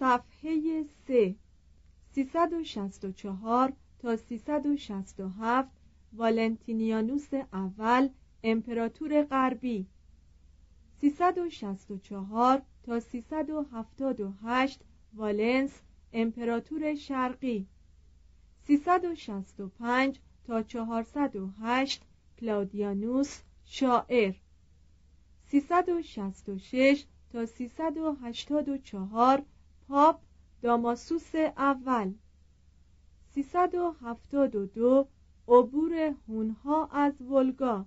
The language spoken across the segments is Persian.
صفحه 3 364 تا 367 والنتینیانوس اول امپراتور غربی. 364 تا 378 والنس امپراتور شرقی. 365 تا 408 کلادیانوس شاعر. 366 تا 384 پاپ داماسوس اول. 372 عبور هونها از ولگا.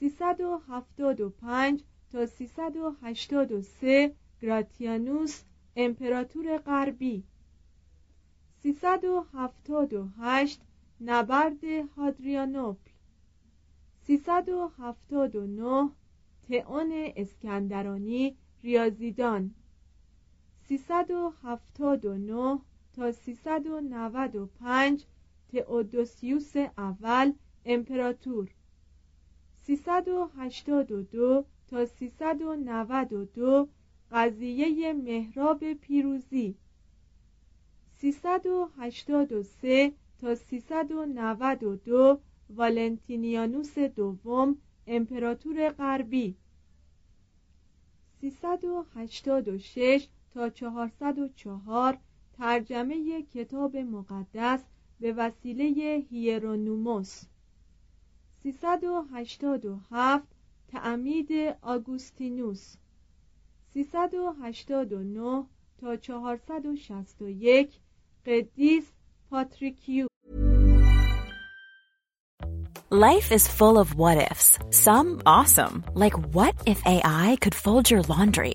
375 تا 383 گراتیانوس امپراتور غربی. 378 نبرد هادریانوپل. 379 تئون اسکندرانی ریاضیدان. 379 تا 395 تئودوسیوس اول امپراتور. 382 تا 392 قضیه مهراب پیروزی. 383 تا 392 والنتینیانوس دوم امپراتور غربی. 386 تا 404 ترجمه کتاب مقدس به وسیله هیرونوموس 387 تعمید آگوستینوس 389 تا 461 قدیس پاتریکیو Life is full of what ifs. Some awesome, like what if AI could fold your laundry?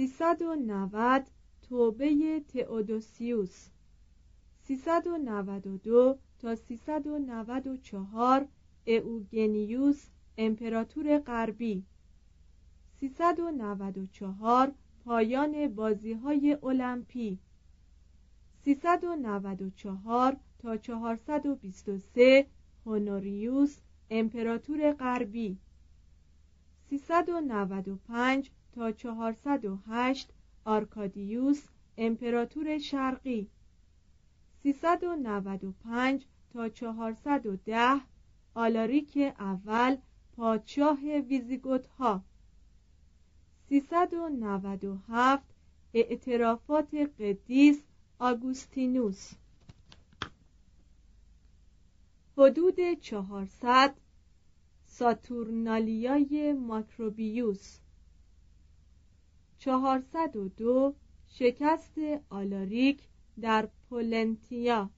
390 توبه تئودوسیوس. 392 تا 394 اوگنیوس امپراتور غربی. 394 پایان بازی های المپی 394 تا 423 هونوریوس امپراتور غربی. 395 تا 408 آرکادیوس امپراتور شرقی. 395 تا 410 آلاریک اول پادشاه ویزیگوت ها 397 اعترافات قدیس آگوستینوس. حدود 400 ساتورنالیای ماکروبیوس. 402 شکست آلاریک در پولنتیا.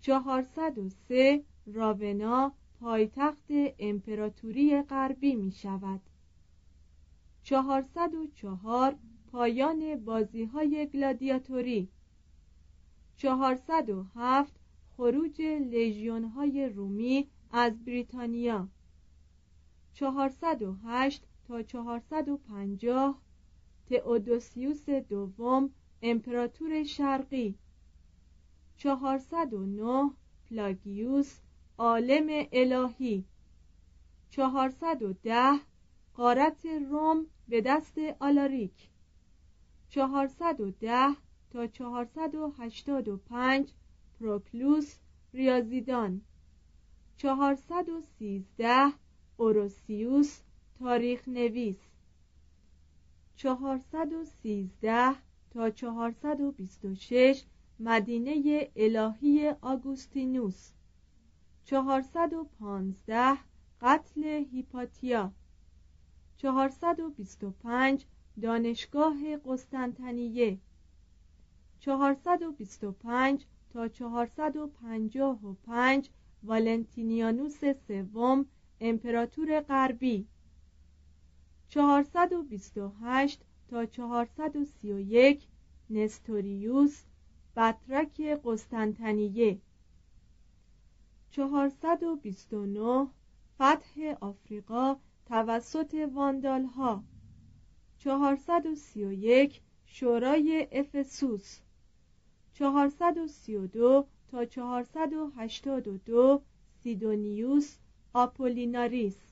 403 راونا پایتخت امپراتوری غربی می شود. 404 پایان بازی های گلادیاتوری 407 خروج لژیون های رومی از بریتانیا. 408 تا 450 تئودوسیوس دوم امپراتور شرقی. 409 پلاگیوس عالم الهی. 410 قارت روم به دست آلاریک. 410 تا 485 پروکلوس ریاضیدان. 413 اوروسیوس تاریخ نویس. 413 تا 426 مدینه الهی آگوستینوس. 415 قتل هیپاتیا. 425 دانشگاه قسطنطنیه. 425 تا 455 والنتینیانوس سوم امپراتور غربی. 428 تا 431 نستوریوس بطرک قسطنطنیه. 429 فتح آفریقا توسط واندال ها 431 شورای افسوس. 432 تا 482 سیدونیوس آپولیناریس.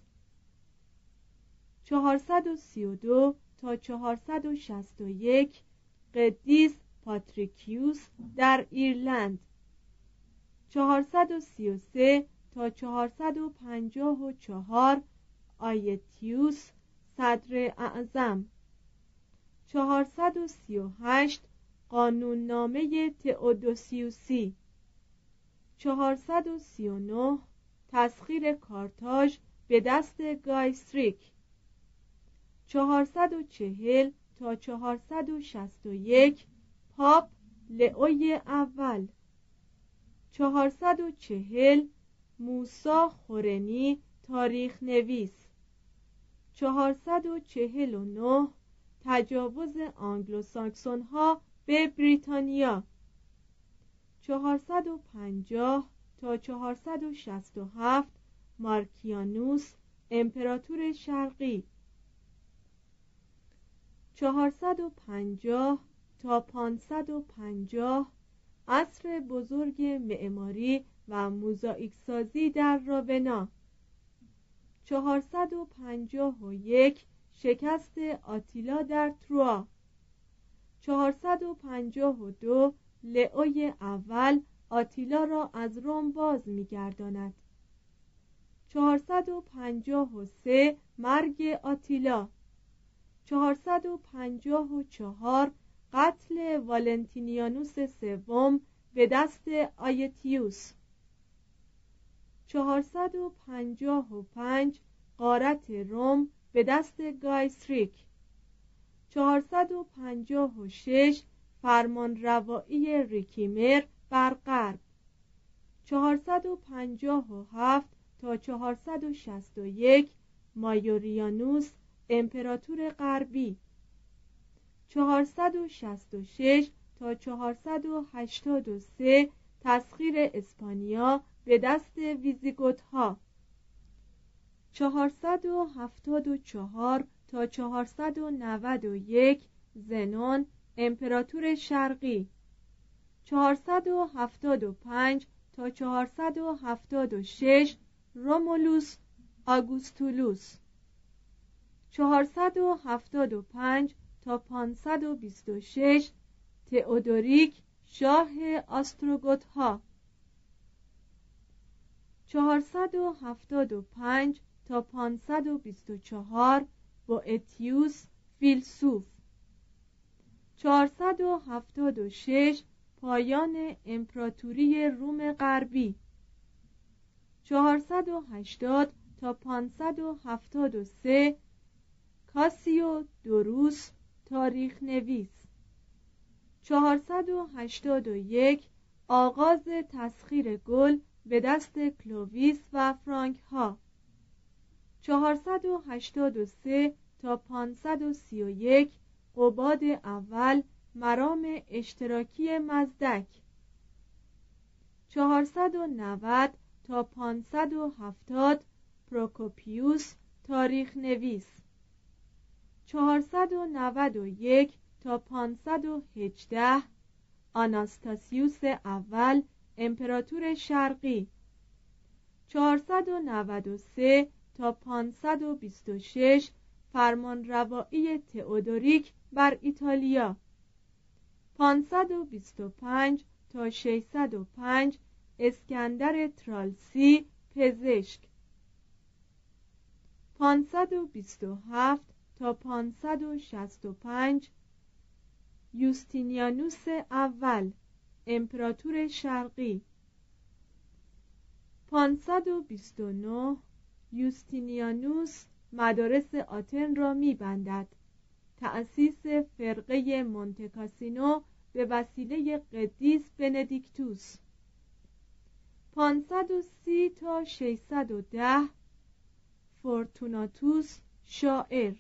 432 تا 461 قدیس پاتریکیوس در ایرلند. 433 تا 454 آیتیوس صدر اعظم. 438 قانوننامه تئودوسیوسی. 439 تسخیر کارتاژ به دست گایسریک. 440 تا 461 پاپ لئوی اول. 440 موسی خورنی تاریخ نویس. 449 تجاوز آنگلوساکسون ها به بریتانیا. 450 تا 467 مارکیانوس امپراتور شرقی. 450 تا 550 عصر بزرگ معماری و موزاییک سازی در راونا. 451 شکست آتیلا در تروا. 452 لئوی اول آتیلا را از روم باز میگرداند. 453 مرگ آتیلا. 454 قتل والنتینیانوس سوم به دست آیتیوس. 455 قارت روم به دست گایسریک 456 فرمان روایی ریکیمر بر غرب 457 تا 461 مایوریانوس امپراتور غربی. 466 تا 483 تسخیر اسپانیا به دست ویزیگوت ها 474 تا 491 زنون امپراتور شرقی. 475 تا 476 رومولوس آگوستولوس. 475 تا 526 تئودوریک شاه آستروگوت ها 475 تا 524 با اتیوس فیلسوف. 476 پایان امپراتوری روم غربی. 480 تا 573 کاسیو دروس تاریخ نویس. 481 آغاز تسخیر گل به دست کلوویس و فرانک ها 483 تا 531 قباد اول مرام اشتراکی مزدک. 490 تا 570 پروکوپیوس تاریخ نویس. 491 تا 518 آناستاسیوس اول امپراتور شرقی. 493 تا 526 فرمانروایی تئودوریک بر ایتالیا. 525 تا 605 اسکندر ترالسی پزشک. 527 تا 565 یوستینیانوس اول امپراتور شرقی. 529 یوستینیانوس مدارس آتن را میبندد. تأسیس فرقه مونتکاسینو به وسیله قدیس بندیکتوس. 530 تا 610 فورتوناتوس شاعر.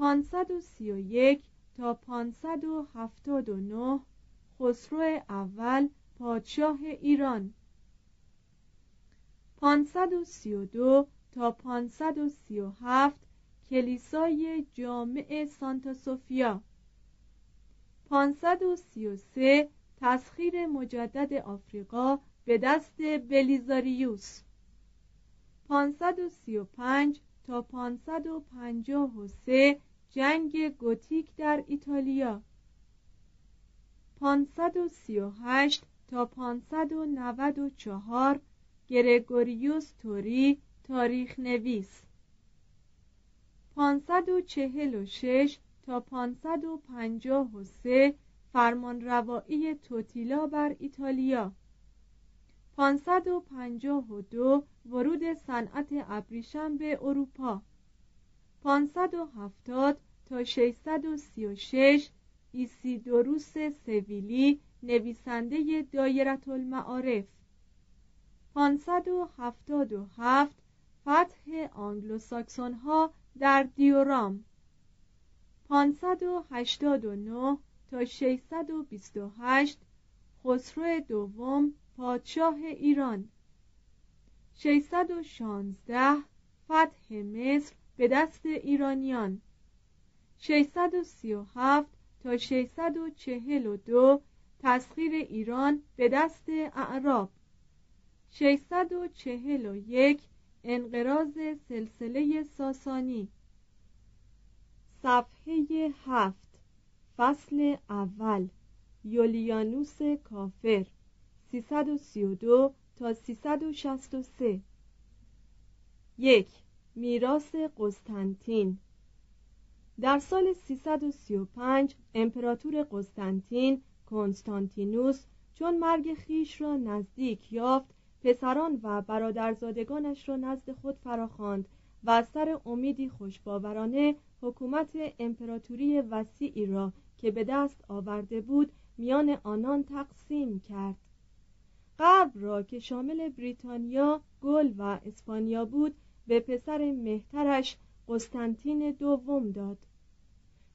531 تا 579 خسرو اول پادشاه ایران. 532 تا 537 کلیسای جامع سانتا سوفیا. 533 تسخیر مجدد آفریقا به دست بلیزاریوس. 535 تا 553 جنگ گوتیک در ایتالیا. 538 تا 594 گرگوریوس توری تاریخ نویس. 546 تا 553 فرمانروایی توتیلا بر ایتالیا. 552 ورود صنعت ابریشم به اروپا. 570 تا 636 ایسیدوروس سویلی نویسنده دایرت المعارف 577 فتح آنگلوساکسون ها در دیورام. 589 تا 628 خسرو دوم پادشاه ایران. 616 فتح مصر به دست ایرانیان. 637 تا 642 تسخیر ایران به دست اعراب. 641 انقراض سلسله ساسانی. صفحه هفت فصل اول. یولیانوس کافر. 332 تا 363 یک میراث قسطنطین. در سال 335 امپراتور قسطنطین کنستانتینوس چون مرگ خیش را نزدیک یافت پسران و برادرزادگانش را نزد خود فراخواند و از سر امیدی خوشباورانه حکومت امپراتوری وسیعی را که به دست آورده بود میان آنان تقسیم کرد. غرب را که شامل بریتانیا، گل و اسپانیا بود به پسر مهترش قسطنطین دوم داد.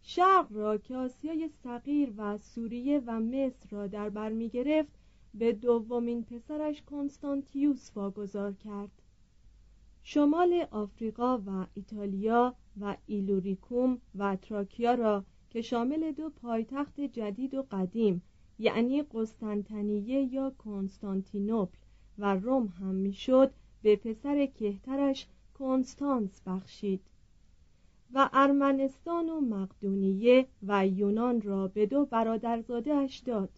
شرق را که آسیای صغیر و سوریه و مصر را در بر می گرفت به دومین پسرش کنستانتیوس واگذار کرد. شمال آفریقا و ایتالیا و ایلوریکوم و تراکیا را که شامل دو پایتخت جدید و قدیم یعنی قسطنطنیه یا کنستانتینوپل و روم هم می‌شد به پسر کهترش کنستانس بخشید و ارمنستان و مقدونیه و یونان را به دو برادرزاده اش داد.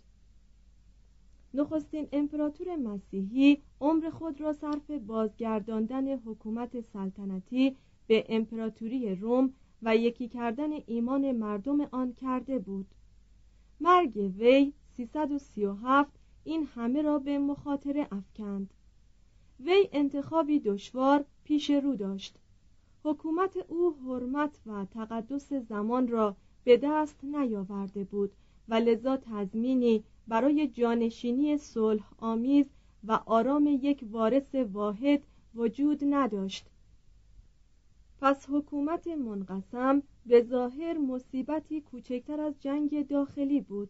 نخستین امپراتور مسیحی عمر خود را صرف بازگرداندن حکومت سلطنتی به امپراتوری روم و یکی کردن ایمان مردم آن کرده بود. مرگ وی 337 این همه را به مخاطره افکند. وی انتخابی دشوار پیش رو داشت. حکومت او حرمت و تقدس زمان را به دست نیاورده بود و لذا تضمینی برای جانشینی صلح آمیز و آرام یک وارث واحد وجود نداشت. پس حکومت منقسم به ظاهر مصیبتی کوچکتر از جنگ داخلی بود.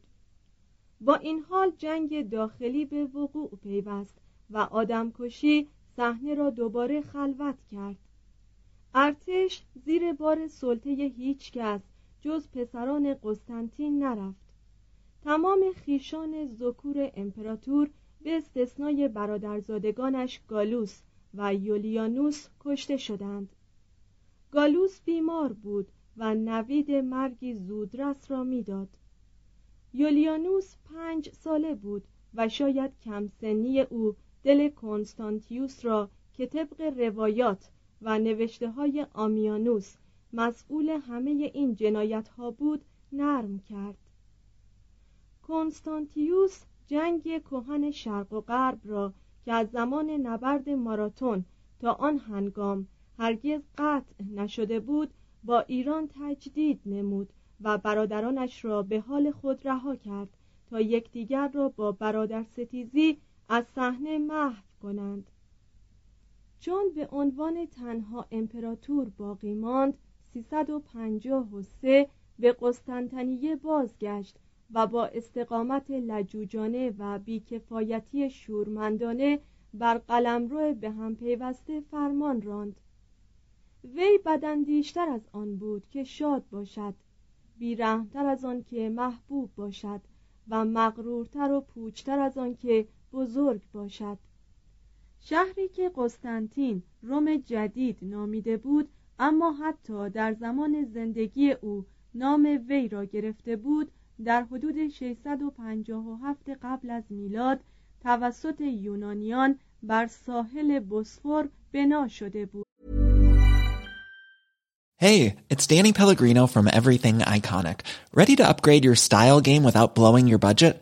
با این حال جنگ داخلی به وقوع پیوست و آدمکشی صحنه را دوباره خلوت کرد. ارتش زیر بار سلطه هیچ کس جز پسران قسطنطین نرفت. تمام خیشان ذکور امپراتور به استثنای برادرزادگانش گالوس و یولیانوس کشته شدند. گالوس بیمار بود و نوید مرگی زودرس را می‌داد. یولیانوس پنج ساله بود و شاید کم سنی او دل کنستانتیوس را که طبق روایات و نوشته های آمیانوس مسئول همه این جنایت ها بود نرم کرد. کنستانتیوس جنگ کهن شرق و غرب را که از زمان نبرد ماراتون تا آن هنگام هرگز قطع نشده بود با ایران تجدید نمود و برادرانش را به حال خود رها کرد تا یکدیگر را با برادر ستیزی از صحنه محو کنند. چون به عنوان تنها امپراتور باقی ماند 353 به قسطنطنیه بازگشت و با استقامت لجوجانه و بیکفایتی شورمندانه بر قلمرو به هم پیوسته فرمان راند. وی بدندیشتر از آن بود که شاد باشد بیرحمتر از آن که محبوب باشد و مغرورتر و پوچتر از آن که بزرگ باشد شهری که قسطنطین روم جدید نامیده بود اما حتی در زمان زندگی او نام وی را گرفته بود در حدود 657 قبل از میلاد توسط یونانیان بر ساحل بوسفور بنا شده بود Hey, it's Danny Pellegrino from Everything Iconic. Ready to upgrade your style game without blowing your budget?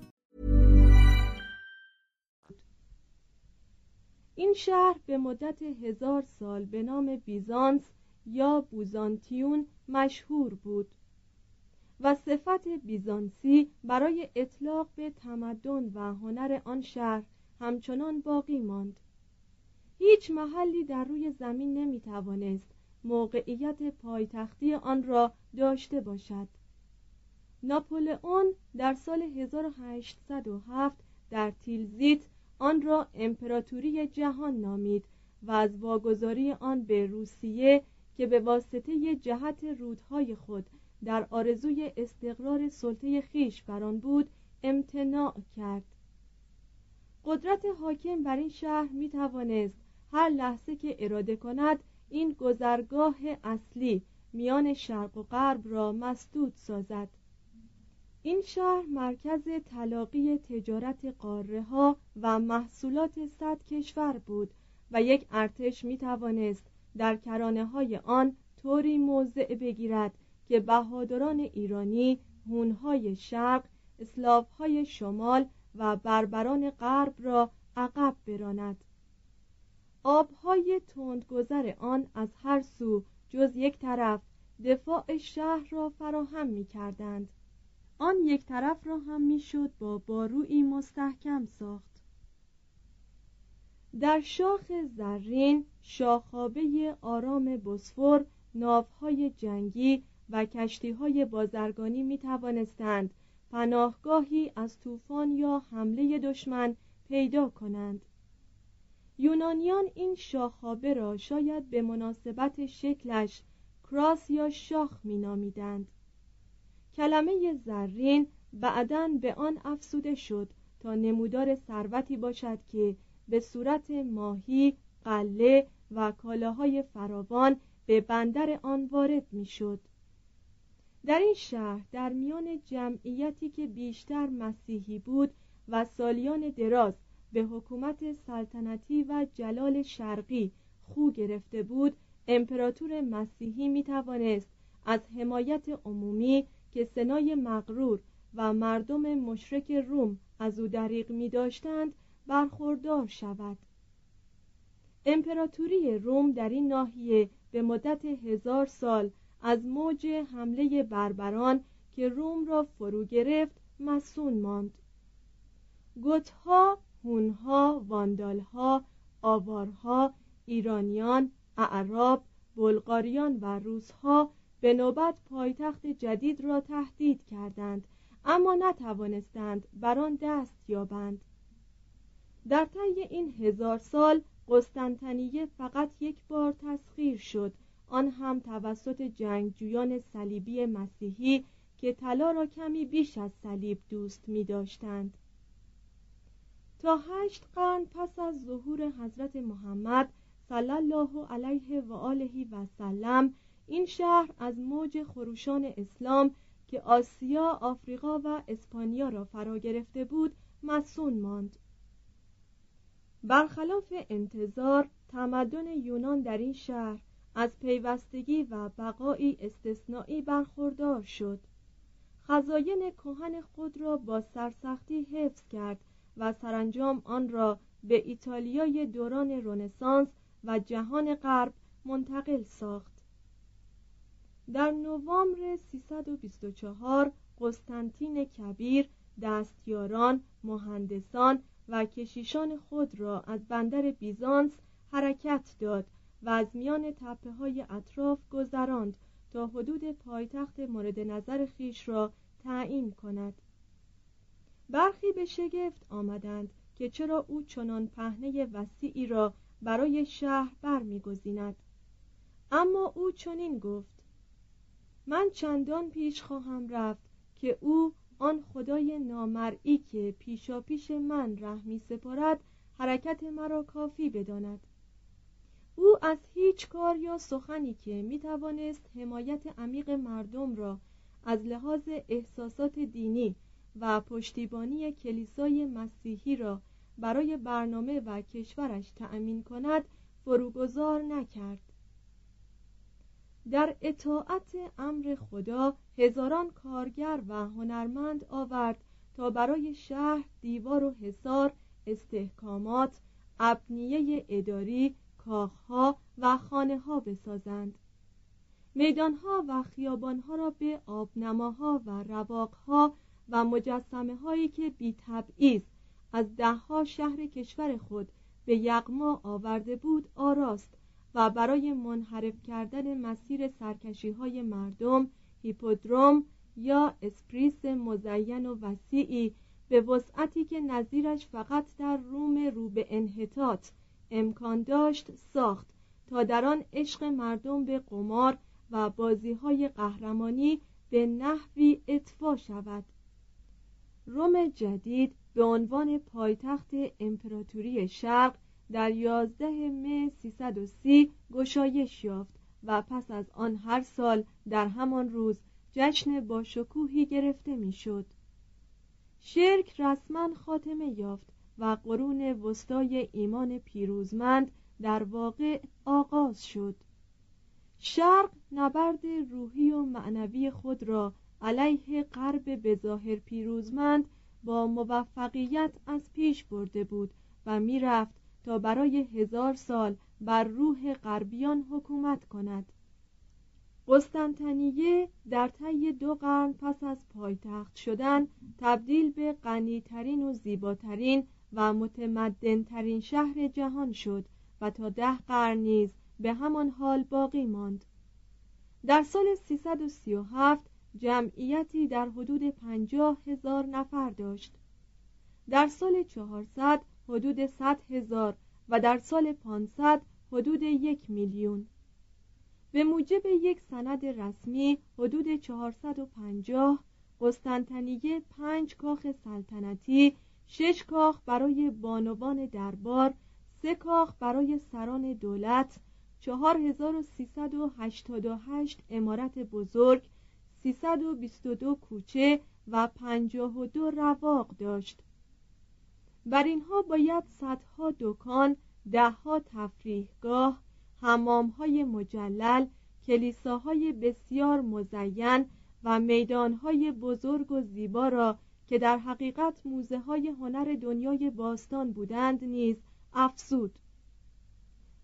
این شهر به مدت هزار سال به نام بیزانس یا بوزانتیون مشهور بود و صفت بیزانسی برای اطلاق به تمدن و هنر آن شهر همچنان باقی ماند. هیچ محلی در روی زمین نمی توانست موقعیت پایتختی آن را داشته باشد. ناپولئون در سال 1807 در تیلزیت آن را امپراتوری جهان نامید و از واگذاری آن به روسیه که به واسطه جهت رودهای خود در آرزوی استقرار سلطه خیش بر آن بود امتناع کرد. قدرت حاکم بر این شهر می توانست هر لحظه که اراده کند این گذرگاه اصلی میان شرق و غرب را مسدود سازد. این شهر مرکز تلاقی تجارت قاره ها و محصولات صد کشور بود و یک ارتش می توانست در کرانه های آن طوری موضع بگیرد که بهادران ایرانی هونهای شرق اسلافهای شمال و بربران غرب را عقب براند. آبهای تندگذر آن از هر سو جز یک طرف دفاع شهر را فراهم می کردند آن یک طرف را هم می‌شد با باروی مستحکم ساخت در شاخ زرین شاخابه آرام بسفور ناوهای جنگی و کشتیهای بازرگانی می توانستند پناهگاهی از طوفان یا حمله دشمن پیدا کنند یونانیان این شاخابه را شاید به مناسبت شکلش کراس یا شاخ می نامیدند. کلمه زرین بعدا به آن افسوده شد تا نمودار ثروتی باشد که به صورت ماهی، قله و کالاهای فراوان به بندر آن وارد می‌شد. در این شهر در میان جمعیتی که بیشتر مسیحی بود و سالیان دراز به حکومت سلطنتی و جلال شرقی خو گرفته بود امپراتور مسیحی می توانست از حمایت عمومی که سنای مغرور و مردم مشرک روم از او دریغ می داشتند برخوردار شود. امپراتوری روم در این ناحیه به مدت هزار سال از موج حمله بربران که روم را فرو گرفت مسون ماند. گوتها هونها واندالها آوارها ایرانیان اعراب بلغاریان و روسها به نوبت پایتخت جدید را تهدید کردند اما نتوانستند بر آن دست یابند در طی این هزار سال قسطنطنیه فقط یک بار تسخیر شد آن هم توسط جنگجویان صلیبی مسیحی که طلا را کمی بیش از صلیب دوست می داشتند. تا هشت قرن پس از ظهور حضرت محمد صلی الله علیه و آله و سلم این شهر از موج خروشان اسلام که آسیا، آفریقا و اسپانیا را فرا گرفته بود مسون ماند. برخلاف انتظار تمدن یونان در این شهر از پیوستگی و بقایی استثنایی برخوردار شد. خزاین کهن خود را با سرسختی حفظ کرد و سرانجام آن را به ایتالیای دوران رنسانس و جهان غرب منتقل ساخت. در نوامبر 324 قسطنطین کبیر دستیاران مهندسان و کشیشان خود را از بندر بیزانس حرکت داد و از میان تپه های اطراف گذراند تا حدود پایتخت مورد نظر خیش را تعیین کند. برخی به شگفت آمدند که چرا او چنان پهنه وسیعی را برای شهر برمیگزیند. اما او چنین گفت من چندان پیش خواهم رفت که او آن خدای نامرئی که پیشا پیش من ره می سپارد حرکت مرا کافی بداند. او از هیچ کار یا سخنی که می توانست حمایت عمیق مردم را از لحاظ احساسات دینی و پشتیبانی کلیسای مسیحی را برای برنامه و کشورش تأمین کند فروگذار نکرد. در اطاعت امر خدا هزاران کارگر و هنرمند آورد تا برای شهر دیوار و حصار استحکامات ابنیه اداری کاخها و خانه ها بسازند. میدانها و خیابانها را به آبنماها و رواقها و مجسمه هایی که بی تبعیض از دهها شهر کشور خود به یغما آورده بود آراست. و برای منحرف کردن مسیر سرکشی های مردم هیپودروم یا اسپریس مزین و وسیعی به وسعتی که نظیرش فقط در روم رو به انحطاط امکان داشت ساخت تا در آن عشق مردم به قمار و بازی های قهرمانی به نحوی اطفا شود. روم جدید به عنوان پایتخت امپراتوری شرق در 11 مه 330 گشایش یافت و پس از آن هر سال در همان روز جشن با شکوهی گرفته می‌شد. شرک رسما خاتمه یافت و قرون وسطای ایمان پیروزمند در واقع آغاز شد شرق نبرد روحی و معنوی خود را علیه غرب بظاهر پیروزمند با موفقیت از پیش برده بود و می‌رفت تا برای هزار سال بر روح غربیان حکومت کند. قسطنطنیه در طی دو قرن پس از پایتخت شدن تبدیل به غنیترین و زیباترین و متمدنترین شهر جهان شد و تا ده قرن نیز به همان حال باقی ماند. در سال 337 جمعیتی در حدود پنجاه هزار نفر داشت. در سال 400 حدود 100 هزار و در سال 500 حدود یک میلیون. به موجب یک سند رسمی حدود 450 قسطنطنیه پنج کاخ سلطنتی شش کاخ برای بانوان دربار سه کاخ برای سران دولت 4388 امارت بزرگ 322 کوچه و 52 رواق داشت. بر اینها باید صدها دکان دهها تفریحگاه حمامهای مجلل کلیساهای بسیار مزین و میدانهای بزرگ و زیبا را که در حقیقت موزه های هنر دنیای باستان بودند نیز افزود.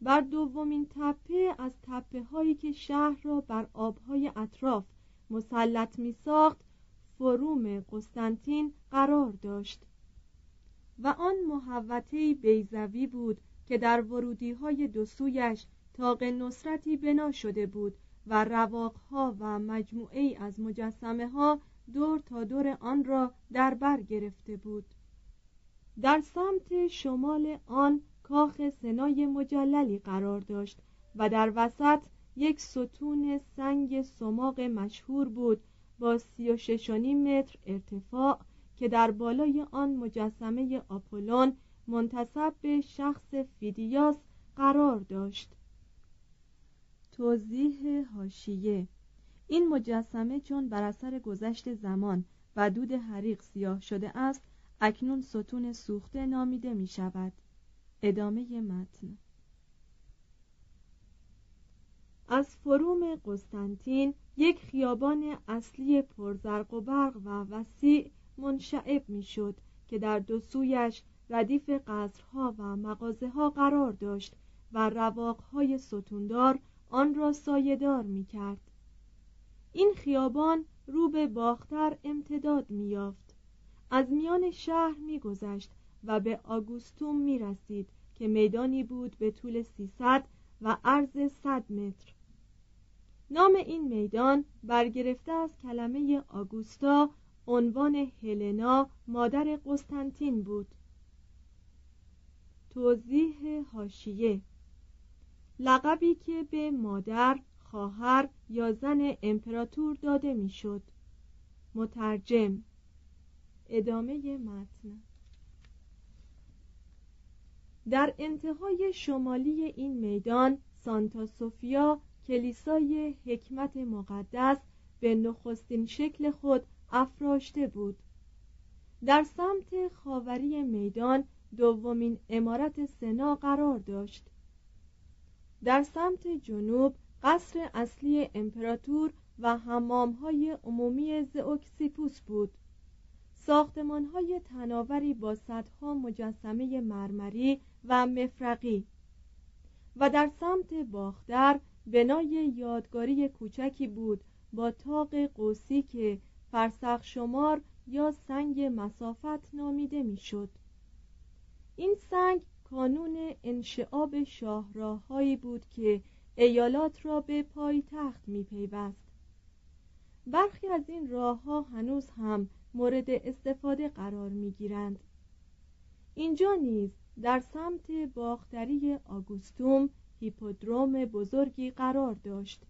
بر دومین تپه از تپه هایی که شهر را بر آبهای اطراف مسلط می ساخت فروم قسطنطین قرار داشت. و آن محوطه بیزوی بود که در ورودی های دو تاق نصرتی بنا شده بود و رواقها و مجموعه از مجسمه ها دور تا دور آن را در بر گرفته بود. در سمت شمال آن کاخ سنای مجللی قرار داشت و در وسط یک ستون سنگ سماق مشهور بود با سی و متر ارتفاع که در بالای آن مجسمه آپولون منتصب به شخص فیدیاس قرار داشت. توضیح هاشیه این مجسمه چون بر اثر گذشت زمان و دود حریق سیاه شده است اکنون ستون سوخته نامیده می شود ادامه متن. از فروم قسطنطین یک خیابان اصلی پرزرق و برق و وسیع منشعب می‌شد که در دو سویش ردیف قصرها و مغازه ها قرار داشت و رواقهای ستوندار آن را سایهدار می کرد. این خیابان رو به باختر امتداد می یافت. از میان شهر می گذشت و به آگوستوم می رسید که میدانی بود به طول 300 و عرض 100 متر نام این میدان برگرفته از کلمه آگوستا عنوان هلنا مادر قسطنطین بود. توضیح هاشیه لقبی که به مادر خواهر یا زن امپراتور داده می‌شد. مترجم. ادامه متن. در انتهای شمالی این میدان سانتا سوفیا کلیسای حکمت مقدس به نخستین شکل خود افراشته بود. در سمت خاوری میدان دومین امارت سنا قرار داشت. در سمت جنوب قصر اصلی امپراتور و های عمومی زئوکسیپوس بود. ساختمان های تناوری با صدها مجسمه مرمری و مفرقی و در سمت باختر بنای یادگاری کوچکی بود با تاق قوسی که فرسخ شمار یا سنگ مسافت نامیده می‌شد. این سنگ کانون انشعاب شاهراههایی بود که ایالات را به پایتخت میپیوست. برخی از این راهها هنوز هم مورد استفاده قرار می‌گیرند. اینجا نیز در سمت باختری آگوستوم هیپودروم بزرگی قرار داشت.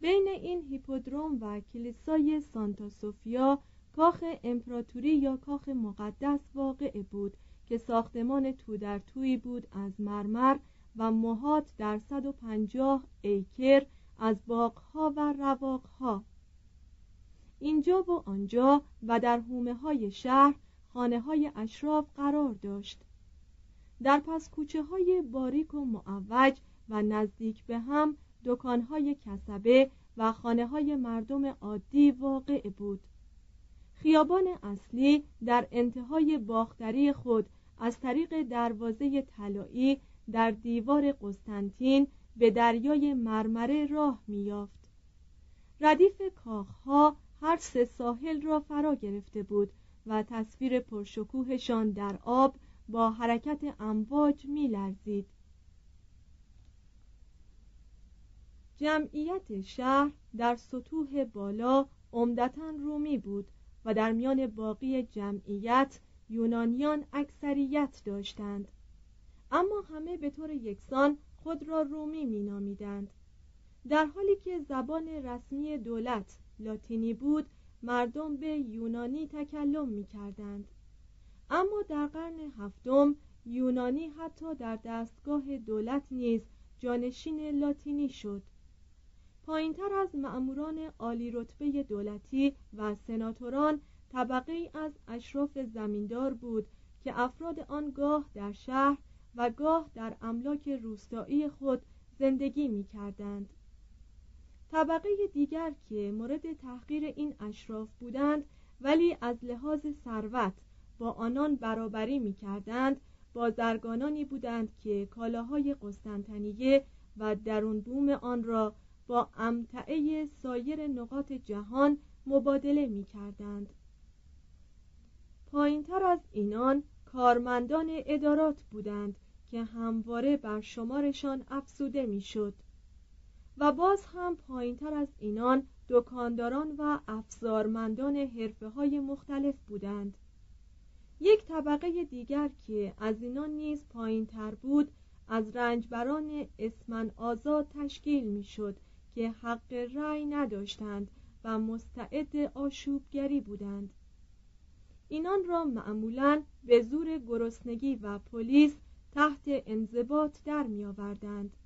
بین این هیپودروم و کلیسای سانتا سوفیا کاخ امپراتوری یا کاخ مقدس واقع بود که ساختمان تو در توی بود از مرمر و موهات در 150 ایکر از باغها و رواقها. اینجا و آنجا و در حومه های شهر خانه های اشراف قرار داشت. در پس کوچه های باریک و معوج و نزدیک به هم دکان های کسبه و خانه های مردم عادی واقع بود. خیابان اصلی در انتهای باختری خود از طریق دروازه طلایی در دیوار قسطنطین به دریای مرمره راه میافت ردیف کاخها هر سه ساحل را فرا گرفته بود و تصویر پرشکوهشان در آب با حرکت امواج میلرزید. جمعیت شهر در سطوح بالا عمدتا رومی بود و در میان باقی جمعیت یونانیان اکثریت داشتند. اما همه به طور یکسان خود را رومی مینامیدند. در حالی که زبان رسمی دولت لاتینی بود مردم به یونانی تکلم می کردند. اما در قرن هفتم یونانی حتی در دستگاه دولت نیز جانشین لاتینی شد. پایینتر از مأموران عالی رتبه دولتی و سناتوران طبقه از اشراف زمیندار بود که افراد آن گاه در شهر و گاه در املاک روستایی خود زندگی می کردند. طبقه دیگر که مورد تحقیر این اشراف بودند ولی از لحاظ ثروت با آنان برابری می کردند بازرگانانی بودند که کالاهای قسطنطنیه و درون بوم آن را با امتعه سایر نقاط جهان مبادله می کردند پایینتر از اینان کارمندان ادارات بودند که همواره بر شمارشان افزوده می‌شد. و باز هم پایینتر از اینان دکانداران و افزارمندان حرفه های مختلف بودند. یک طبقه دیگر که از اینان نیز پایینتر بود از رنجبران اسمن آزاد تشکیل می‌شد که حق رأی نداشتند و مستعد آشوبگری بودند. اینان را معمولا به زور گرسنگی و پلیس تحت انضباط در می آوردند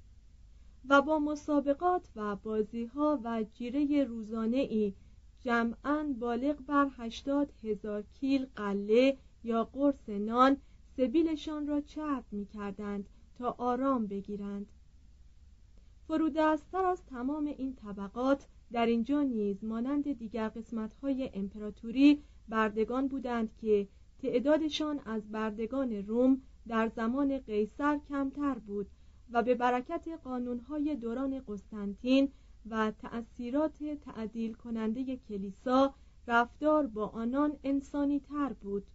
و با مسابقات و بازی ها و جیره روزانه ای جمعا بالغ بر هشتاد هزار کیل قله یا قرص نان سبیلشان را چرب می کردند تا آرام بگیرند. فرودستر از تمام این طبقات در اینجا نیز مانند دیگر قسمت های امپراتوری بردگان بودند که تعدادشان از بردگان روم در زمان قیصر کمتر بود و به برکت قانونهای دوران قسطنطین و تأثیرات تعدیل کننده کلیسا رفتار با آنان انسانی تر بود.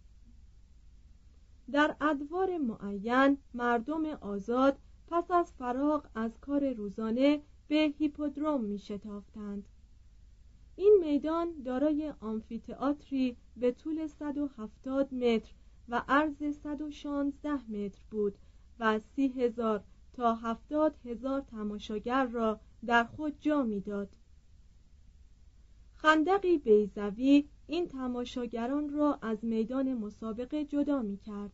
در ادوار معین مردم آزاد پس از فراغ از کار روزانه به هیپودروم می شتافتند این میدان دارای آمفیتئاتری به طول 170 متر و عرض 116 متر بود و سی هزار تا هفتاد هزار تماشاگر را در خود جا می‌داد. خندقی بیزوی این تماشاگران را از میدان مسابقه جدا می کرد.